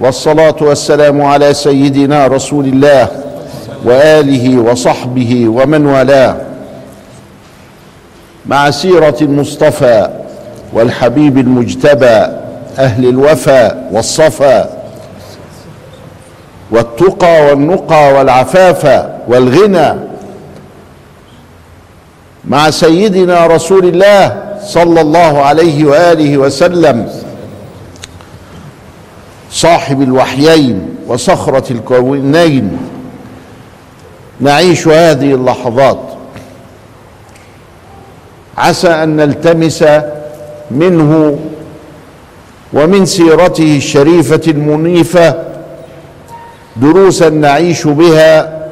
والصلاة والسلام على سيدنا رسول الله وآله وصحبه ومن والاه. مع سيرة المصطفى والحبيب المجتبى أهل الوفا والصفا والتقى والنقى والعفاف والغنى. مع سيدنا رسول الله صلى الله عليه وآله وسلم صاحب الوحيين وصخرة الكونين. نعيش هذه اللحظات. عسى أن نلتمس منه ومن سيرته الشريفة المنيفة دروسا نعيش بها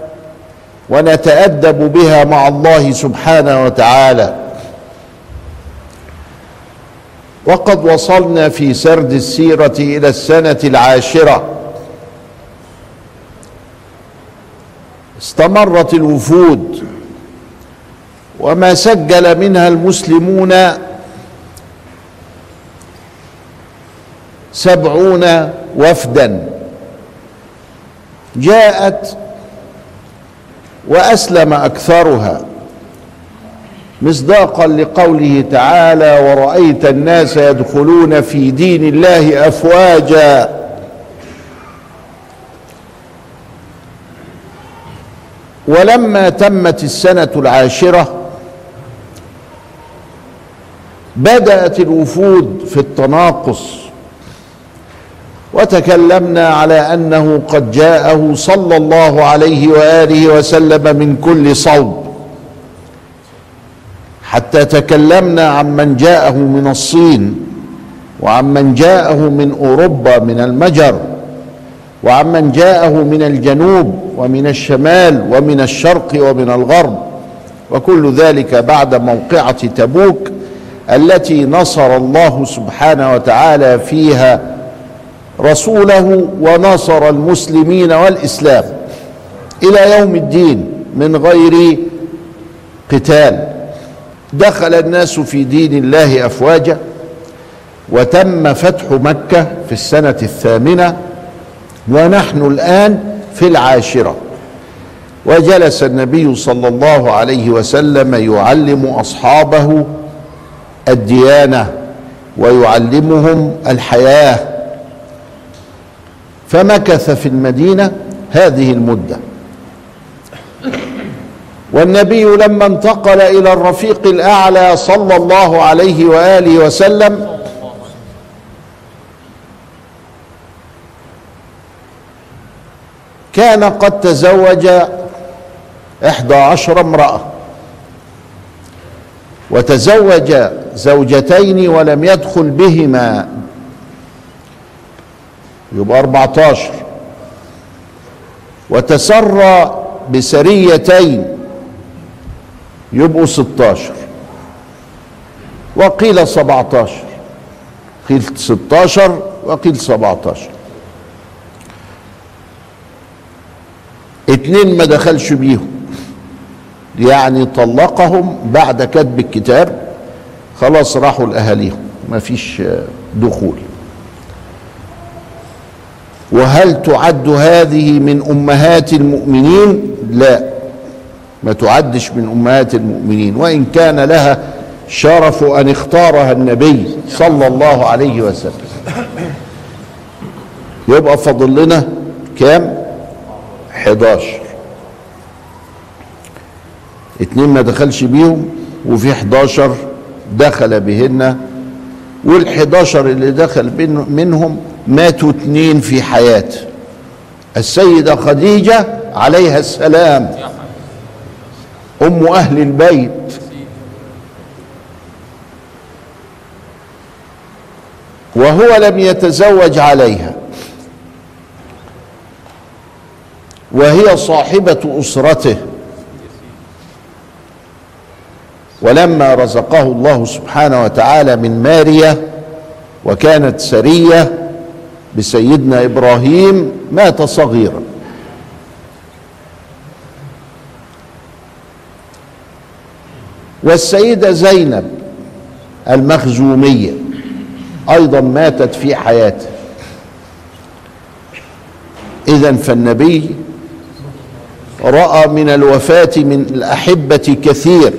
ونتأدب بها مع الله سبحانه وتعالى. وقد وصلنا في سرد السيرة إلى السنة العاشرة. استمرت الوفود وما سجل منها المسلمون سبعون وفدا. جاءت وأسلم أكثرها. مصداقا لقوله تعالى ورأيت الناس يدخلون في دين الله أفواجا. ولما تمت السنة العاشرة بدأت الوفود في التناقص وتكلمنا على أنه قد جاءه صلى الله عليه وآله وسلم من كل صوب. حتى تكلمنا عن من جاءه من الصين وعن من جاءه من أوروبا من المجر وعن من جاءه من الجنوب ومن الشمال ومن الشرق ومن الغرب وكل ذلك بعد موقعة تبوك التي نصر الله سبحانه وتعالى فيها رسوله ونصر المسلمين والإسلام إلى يوم الدين من غير قتال. دخل الناس في دين الله أفواجا وتم فتح مكة في السنة الثامنة ونحن الآن في العاشرة. وجلس النبي صلى الله عليه وسلم يعلم أصحابه الديانة ويعلمهم الحياة. فمكث في المدينة هذه المدة. والنبي لما انتقل إلى الرفيق الأعلى صلى الله عليه وآله وسلم كان قد تزوج إحدى عشر امرأة. وتزوج زوجتين ولم يدخل بهما. يبقى اربعه عشر وتسرى بسريتين. يبقوا 16 وقيل 17 قيل 16 وقيل 17 اتنين ما دخلش بيهم. يعني طلقهم بعد كتب الكتاب خلاص راحوا لأهاليهم. ما فيش دخول. وهل تعد هذه من أمهات المؤمنين؟ لا. ما تعدش من أمهات المؤمنين وإن كان لها شرف أن اختارها النبي صلى الله عليه وسلم. يبقى فاضل لنا كام؟ 11 اتنين ما دخلش بيهم وفي 11 دخل بهن وال11 اللي دخل منهم ماتوا اتنين في حياته السيدة خديجة عليها السلام. أم أهل البيت. وهو لم يتزوج عليها. وهي صاحبة أسرته. ولما رزقه الله سبحانه وتعالى من ماريا وكانت سرية بسيدنا إبراهيم مات صغيرا. والسيدة زينب المخزومية أيضا ماتت في حياته إذا فالنبي رأى من الوفاة من الأحبة كثير.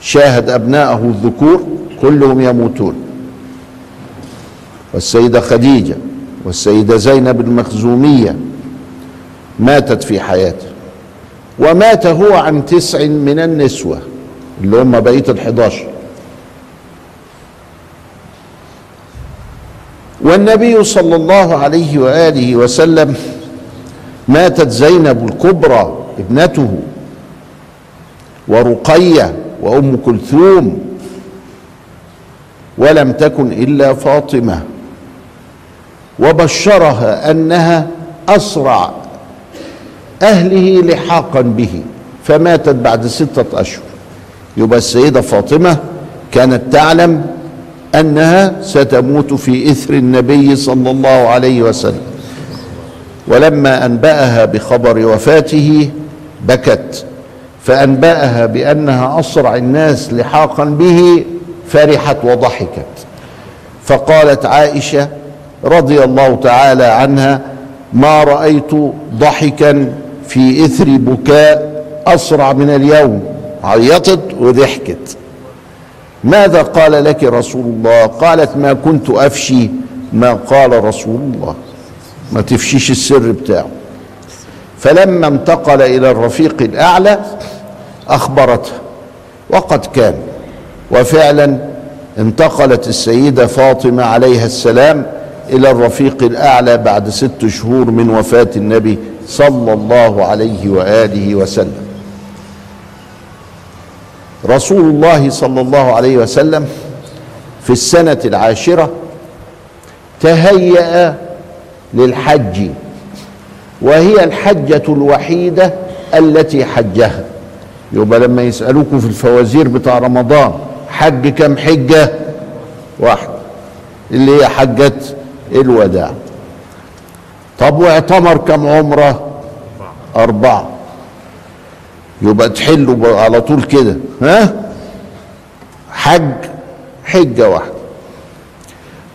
شاهد أبناءه الذكور كلهم يموتون. والسيدة خديجة والسيدة زينب المخزومية ماتت في حياته ومات هو عن تسع من النسوة اللي هم بقية الحداشر. والنبي صلى الله عليه وآله وسلم ماتت زينب الكبرى ابنته ورقية وأم كلثوم ولم تكن إلا فاطمة وبشرها أنها أسرع أهله لحاقا به فماتت بعد ستة أشهر. يبقى السيدة فاطمة كانت تعلم أنها ستموت في إثر النبي صلى الله عليه وسلم. ولما أنبأها بخبر وفاته بكت فأنبأها بأنها أسرع الناس لحاقا به فرحت وضحكت. فقالت عائشة رضي الله تعالى عنها ما رأيت ضحكا في إثر بكاء أسرع من اليوم. عيطت وضحكت. ماذا قال لك رسول الله؟ قالت ما كنت أفشي ما قال رسول الله. ما تفشيش السر بتاعه. فلما انتقل إلى الرفيق الأعلى أخبرته. وقد كان. وفعلا انتقلت السيدة فاطمة عليها السلام إلى الرفيق الأعلى بعد ست شهور من وفاة النبي صلى الله عليه وآله وسلم. رسول الله صلى الله عليه وسلم في السنة العاشرة تهيأ للحج وهي الحجة الوحيدة التي حجها. يبقى لما يسألوكم في الفوازير بتاع رمضان حج كم حجة؟ واحدة. اللي هي حجة الوداع. طب واعتمر كم عمرة؟ أربعة. يبقى تحلوا على طول كده. ها؟ حج حجة واحدة.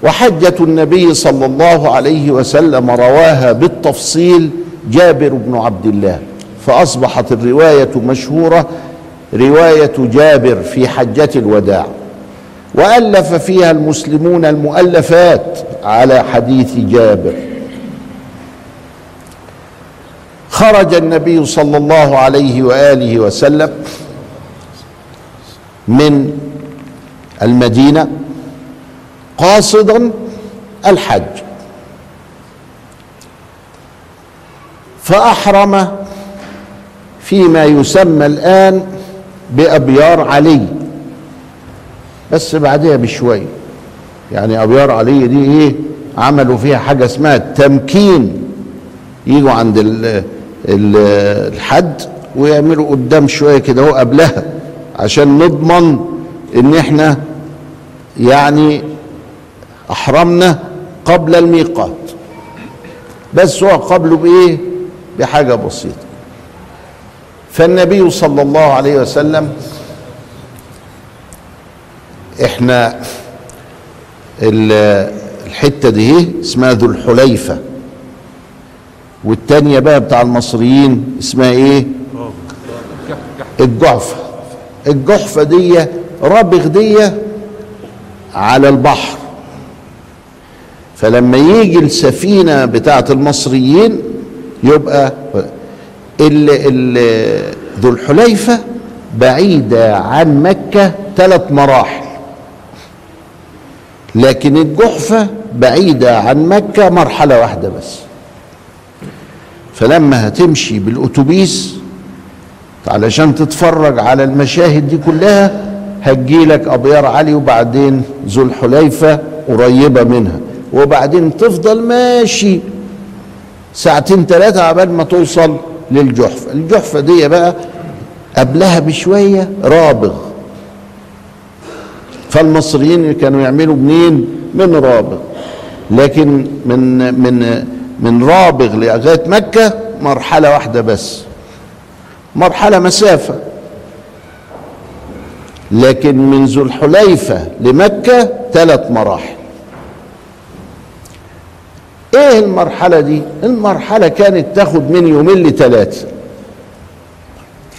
وحجة النبي صلى الله عليه وسلم رواها بالتفصيل جابر بن عبد الله. فأصبحت الرواية مشهورة رواية جابر في حجة الوداع. وألف فيها المسلمون المؤلفات على حديث جابر. خرج النبي صلى الله عليه وآله وسلم من المدينة قاصدا الحج. فأحرم فيما يسمى الآن بأبيار علي. بس بعدها بشويه يعني أبيار علي دي إيه؟ عملوا فيها حاجة اسمها التمكين يجوا عند الحد ويعملوا قدام شوية كده هو قبلها عشان نضمن إن إحنا يعني أحرمنا قبل الميقات. بس هو قبله بإيه؟ بحاجة بسيطة. فالنبي صلى الله عليه وسلم إحنا الحتة دي اسمها ذو الحليفة. والتانية بقى بتاع المصريين اسمها إيه؟ الجحفة. الجحفة دي رابغ دي على البحر. فلما يجي السفينة بتاعة المصريين يبقى ال ال ذو الحليفة بعيدة عن مكة ثلاث مراحل. لكن الجحفة بعيدة عن مكة مرحلة واحدة بس. فلما هتمشي بالأتوبيس علشان تتفرج على المشاهد دي كلها هتجيلك أبيار علي وبعدين ذو الحليفة قريبة منها. وبعدين تفضل ماشي ساعتين ثلاثة عبال ما توصل للجحفة. الجحفة دي بقى قبلها بشوية رابغ. فالمصريين كانوا يعملوا منين؟ من رابغ. لكن من من من رابغ لغاية مكة مرحلة واحدة بس. مرحلة مسافة. لكن من ذو الحليفة لمكة ثلاث مراحل. إيه المرحلة دي؟ المرحلة كانت تاخد من يومين لثلاثة.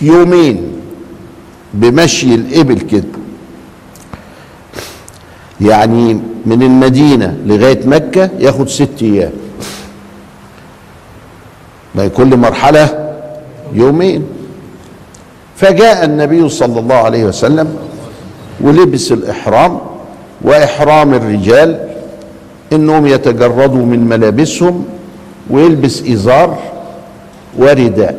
يومين بمشي الإبل كده. يعني من المدينة لغاية مكة ياخد ست أيام. ما كل مرحلة يومين. فجاء النبي صلى الله عليه وسلم ولبس الإحرام وإحرام الرجال إنهم يتجردوا من ملابسهم ويلبس إزار ورداء.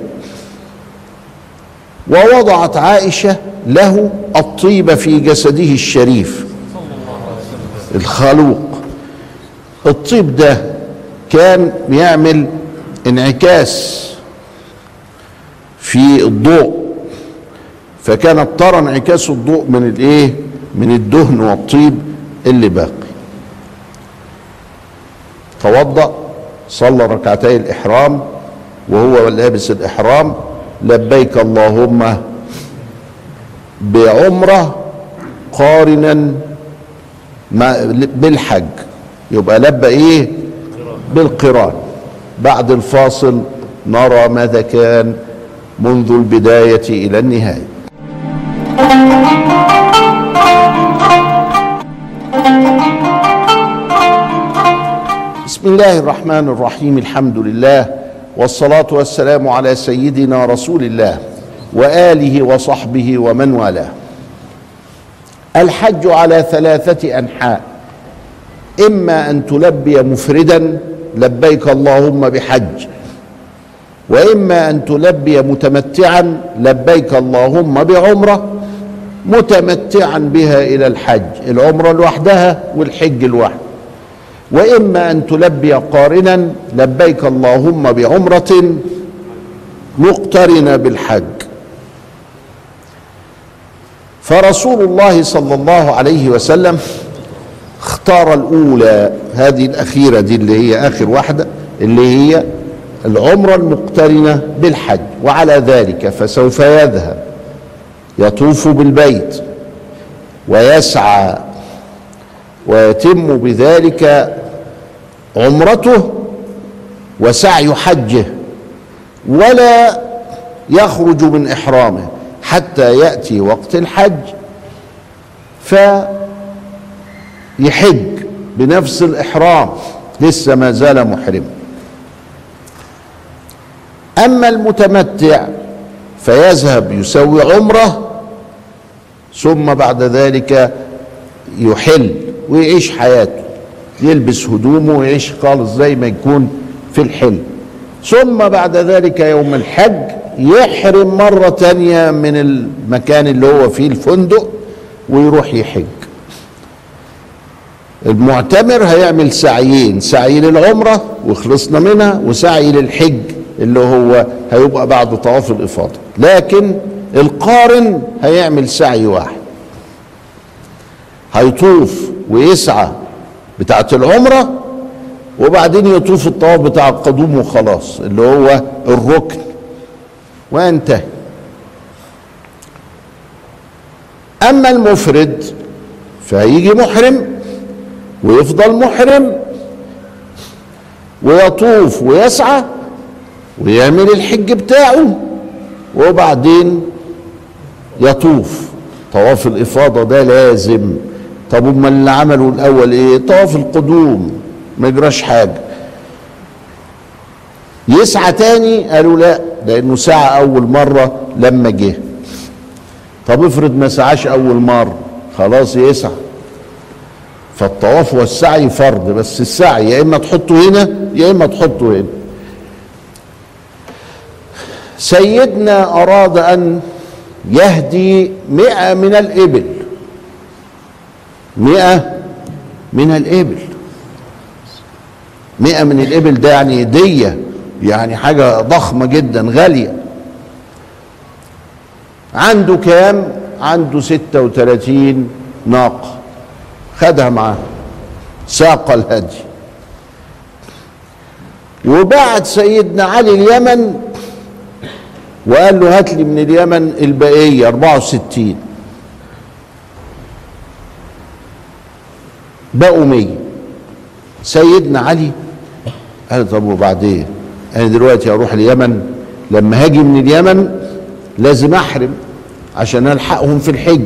ووضعت عائشة له الطيب في جسده الشريف الخلوق. الطيب ده كان بيعمل انعكاس في الضوء فكانت ترى انعكاس الضوء من الايه؟ من الدهن والطيب اللي باقي. توضأ صلى ركعتي الإحرام وهو لابس الإحرام لبيك اللهم بعمرة قارنا بالحج. يبقى لبى إيه؟ بالقران. بعد الفاصل نرى ماذا كان منذ البداية إلى النهاية. بسم الله الرحمن الرحيم. الحمد لله والصلاة والسلام على سيدنا رسول الله وآله وصحبه ومن والاه. الحج على ثلاثة أنحاء. إما أن تلبي مفردا لبيك اللهم بحج. وإما أن تلبي متمتعا لبيك اللهم بعمرة متمتعا بها إلى الحج العمرة لوحدها والحج لوحده. وإما أن تلبي قارنا لبيك اللهم بعمرة مقترنة بالحج. فرسول الله صلى الله عليه وسلم اختار الأولى هذه الأخيرة دي اللي هي آخر واحدة اللي هي العمرة المقترنة بالحج وعلى ذلك فسوف يذهب. يطوف بالبيت ويسعى ويتم بذلك عمرته وسعي حجه ولا يخرج من إحرامه حتى يأتي وقت الحج. فيحج بنفس الإحرام لسه ما زال محرما أما المتمتع فيذهب يسوي عمرة ثم بعد ذلك يحل ويعيش حياته. يلبس هدومه ويعيش خالص زي ما يكون في الحل. ثم بعد ذلك يوم الحج يحرم مرة تانية من المكان اللي هو فيه الفندق ويروح يحج المعتمر هيعمل سعيين سعي للعمرة وخلصنا منها وسعي للحج اللي هو هيبقى بعد طواف الإفاضة. لكن القارن هيعمل سعي واحد. هيطوف ويسعى بتاعة العمرة وبعدين يطوف الطواف بتاع القدوم وخلاص اللي هو الركن. وينتهي أما المفرد فهيجي محرم ويفضل محرم ويطوف ويسعى ويعمل الحج بتاعه وبعدين يطوف. طواف الإفاضة ده لازم. طب أمال اللي عملوا الأول إيه؟ طواف القدوم ما يجراش حاجة. يسعى تاني؟ قالوا لا لأنه سعى أول مرة لما جه. طب افرض ما سعاش أول مرة خلاص يسعى. فالطواف والسعي فرض بس السعي يا إما تحطه هنا يا إما تحطه هنا. سيدنا أراد أن يهدي مئة من الإبل. مئة من الإبل. مئة من الإبل ده يعني هدية يعني حاجة ضخمة جدا غالية. عنده كام؟ عنده ستة وثلاثين ناقة. خدها معاه. ساق الهدي وبعت سيدنا علي اليمن وقال له هات لي من اليمن البقية 64 بقوا 100 سيدنا علي قال طب وبعدين؟ أنا دلوقتي أروح اليمن لما هاجي من اليمن لازم أحرم عشان ألحقهم في الحج.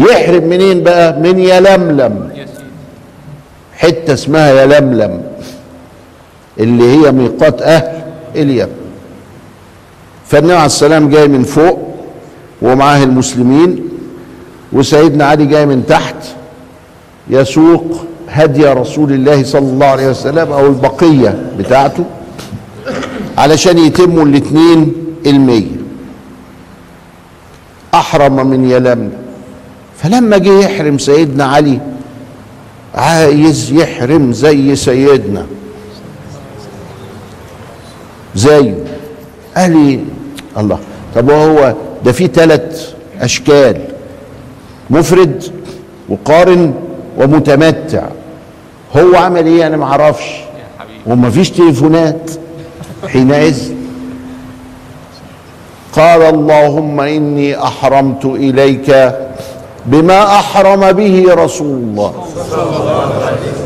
يحرم منين بقى؟ من يلملم حتة اسمها يلملم اللي هي ميقات أهل اليمن فالنبي عليه السلام جاي من فوق ومعاه المسلمين وسيدنا علي جاي من تحت. يسوق هدي رسول الله صلى الله عليه وسلم أو البقية بتاعته علشان يتموا الاثنين المية. أحرم من يلملم فلما جه يحرم سيدنا علي عايز يحرم زي سيدنا. زيه قال لي الله. طب وهو ده في ثلاث أشكال. مفرد وقارن ومتمتع. هو عمل إيه؟ أنا ما أعرفش وما فيش تليفونات. حينئذ. قال اللهم إني أحرمت إليك بما أحرم به رسول الله.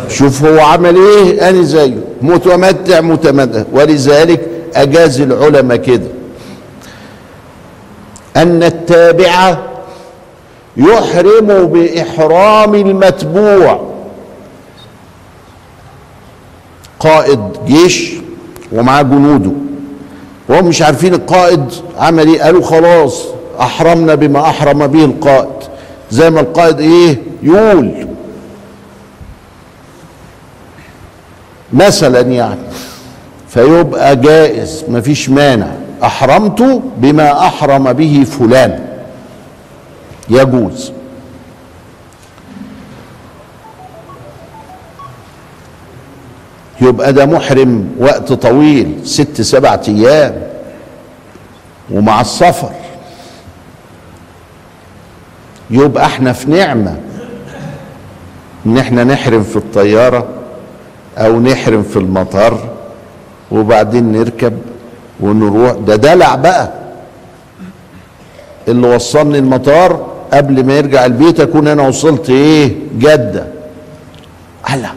شوف هو عمل إيه؟ أنا زيه. متمتع متمتع. ولذلك أجاز العلماء كده. أن التابع يحرم بإحرام المتبوع. قائد جيش ومعاه جنوده. وهم مش عارفين القائد عمل إيه؟ قالوا خلاص أحرمنا بما أحرم به القائد. زي ما القائد إيه يقول. مثلا يعني فيبقى جائز مفيش مانع. أحرمت بما أحرم به فلان. يجوز. يبقى ده محرم وقت طويل ست سبعة أيام. ومع السفر. يبقى إحنا في نعمة. ان إحنا نحرم في الطيارة أو نحرم في المطار وبعدين نركب ونروح. ده دلع بقى. اللي وصلني المطار قبل ما يرجع البيت اكون أنا وصلت إيه؟ جدة. هلا.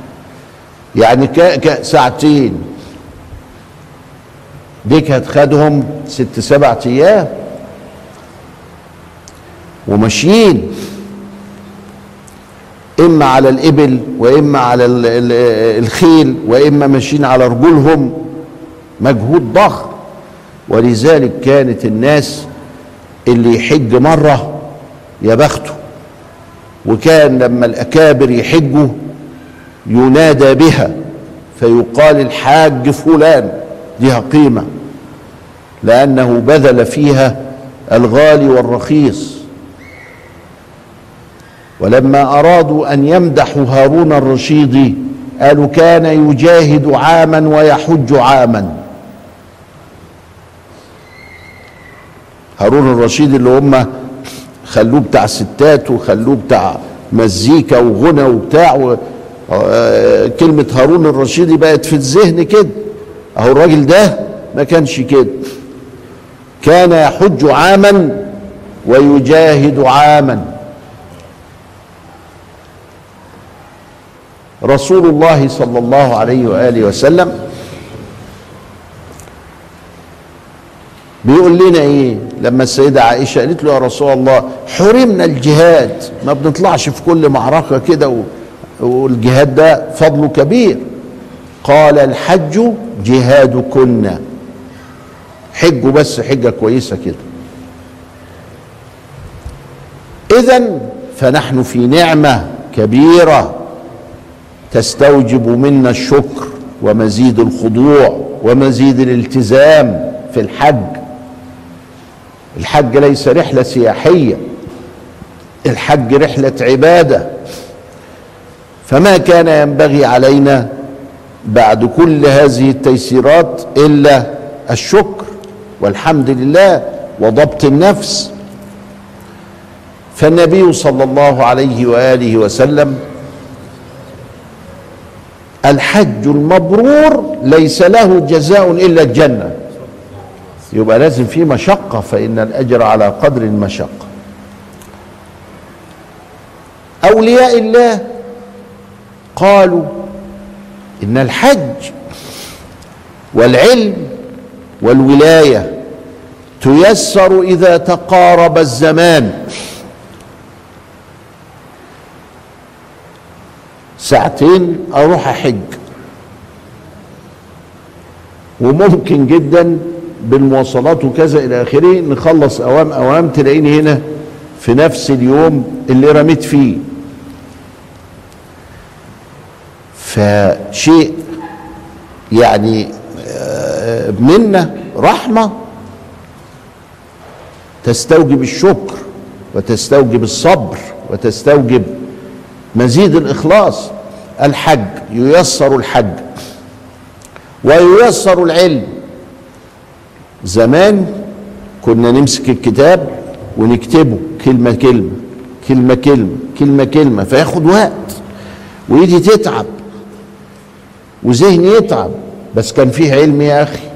يعني ك... ك... ساعتين. ديك هتخدهم ست سبع أيام. وماشيين. إما على الإبل وإما على الخيل وإما ماشيين على رجولهم. مجهود ضخم. ولذلك كانت الناس اللي يحج مرة يا بخته. وكان لما الأكابر يحجوا ينادى بها فيقال الحاج فلان لها قيمة. لأنه بذل فيها الغالي والرخيص. ولما أرادوا أن يمدحوا هارون الرشيد قالوا كان يجاهد عاما ويحج عاما. هارون الرشيد اللي هم خلوه بتاع ستات وخلوه بتاع مزيكا وغنى وبتاع. آه، كلمة هارون الرشيد بقت في الذهن كده. أهو الراجل ده ما كانش كده. كان يحج عاما ويجاهد عاما. رسول الله صلى الله عليه وآله وسلم بيقول لنا إيه؟ لما السيدة عائشة قالت له يا رسول الله حرمنا الجهاد ما بنطلعش في كل معركة كده والجهاد ده فضله كبير. قال الحج جهادكن. حجوا بس حجة كويسة كده. اذا فنحن في نعمة كبيرة. تستوجب منا الشكر ومزيد الخضوع ومزيد الالتزام في الحج. الحج ليس رحلة سياحية الحج رحلة عبادة. فما كان ينبغي علينا بعد كل هذه التيسيرات إلا الشكر والحمد لله وضبط النفس. فالنبي صلى الله عليه وآله وسلم الحج المبرور ليس له جزاء إلا الجنة. يبقى لازم في مشقة فإن الأجر على قدر المشقه أولياء الله قالوا إن الحج والعلم والولاية تيسر إذا تقارب الزمان. ساعتين أروح أحج. وممكن جدا بالمواصلات وكذا إلى آخره نخلص اوام أوام تلاقيني هنا في نفس اليوم اللي رميت فيه. فشيء يعني آه، منا رحمة تستوجب الشكر وتستوجب الصبر وتستوجب مزيد الإخلاص. الحج ييسر الحج. وييسر العلم. زمان كنا نمسك الكتاب ونكتبه. كلمة كلمة كلمة كلمة كلمة كلمة فياخد وقت. وايدي تتعب. وذهني يتعب. بس كان فيه علم يا أخي.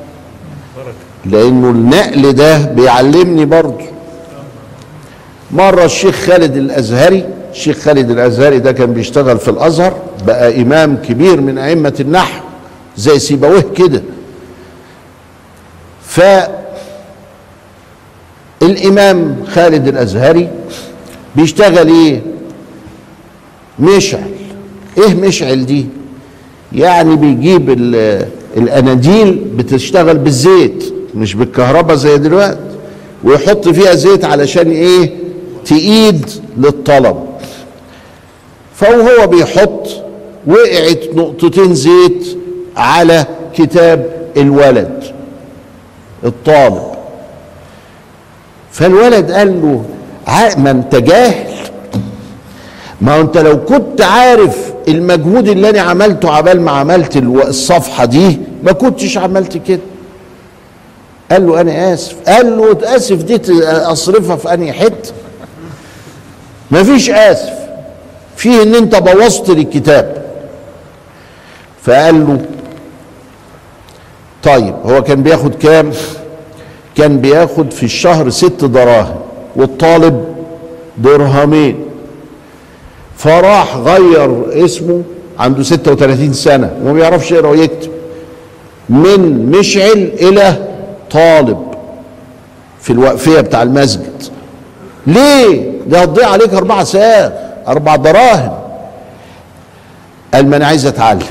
لأنه النقل ده بيعلمني برضه. مرة الشيخ خالد الأزهري الشيخ خالد الأزهري ده كان بيشتغل في الأزهر بقى إمام كبير من أئمة النحو زي سيبويه كده. ف الإمام خالد الأزهري بيشتغل إيه؟ مشعل. إيه مشعل دي؟ يعني بيجيب ال- الأناديل بتشتغل بالزيت مش بالكهرباء زي دلوقتي ويحط فيها زيت علشان إيه؟ تقيد للطلب. فهو بيحط وقعت نقطتين زيت على كتاب الولد الطالب. فالولد قال له ما انت جاهل. ما انت لو كنت عارف المجهود اللي أنا عملته عبال ما عملت الصفحة دي ما كنتش عملت كده. قال له أنا آسف. قال له أسف دي أصرفها في أنهي حتة. مفيش آسف. فيه إن أنت بوظت لي الكتاب فقال له طيب هو كان بياخد كام؟ كان بياخد في الشهر ست دراهم والطالب درهمين. فراح غير اسمه عنده 36 سنة وما بيعرفش يقرأ ويكتب. من مشعل إلى طالب في الوقفية بتاع المسجد. ليه؟ ده هتضيع عليك أربع ساعات. أربع دراهم. قال ما أنا عايز أتعلم.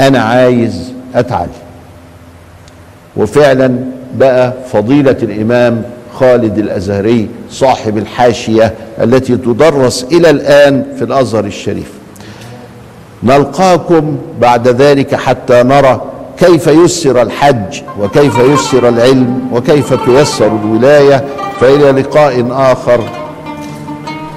أنا عايز أتعلم. وفعلا بقى فضيلة الإمام خالد الأزهري صاحب الحاشية التي تدرس إلى الآن في الأزهر الشريف. نلقاكم بعد ذلك حتى نرى كيف يسر الحج وكيف يسر العلم وكيف تيسر الولاية. فإلى لقاء آخر.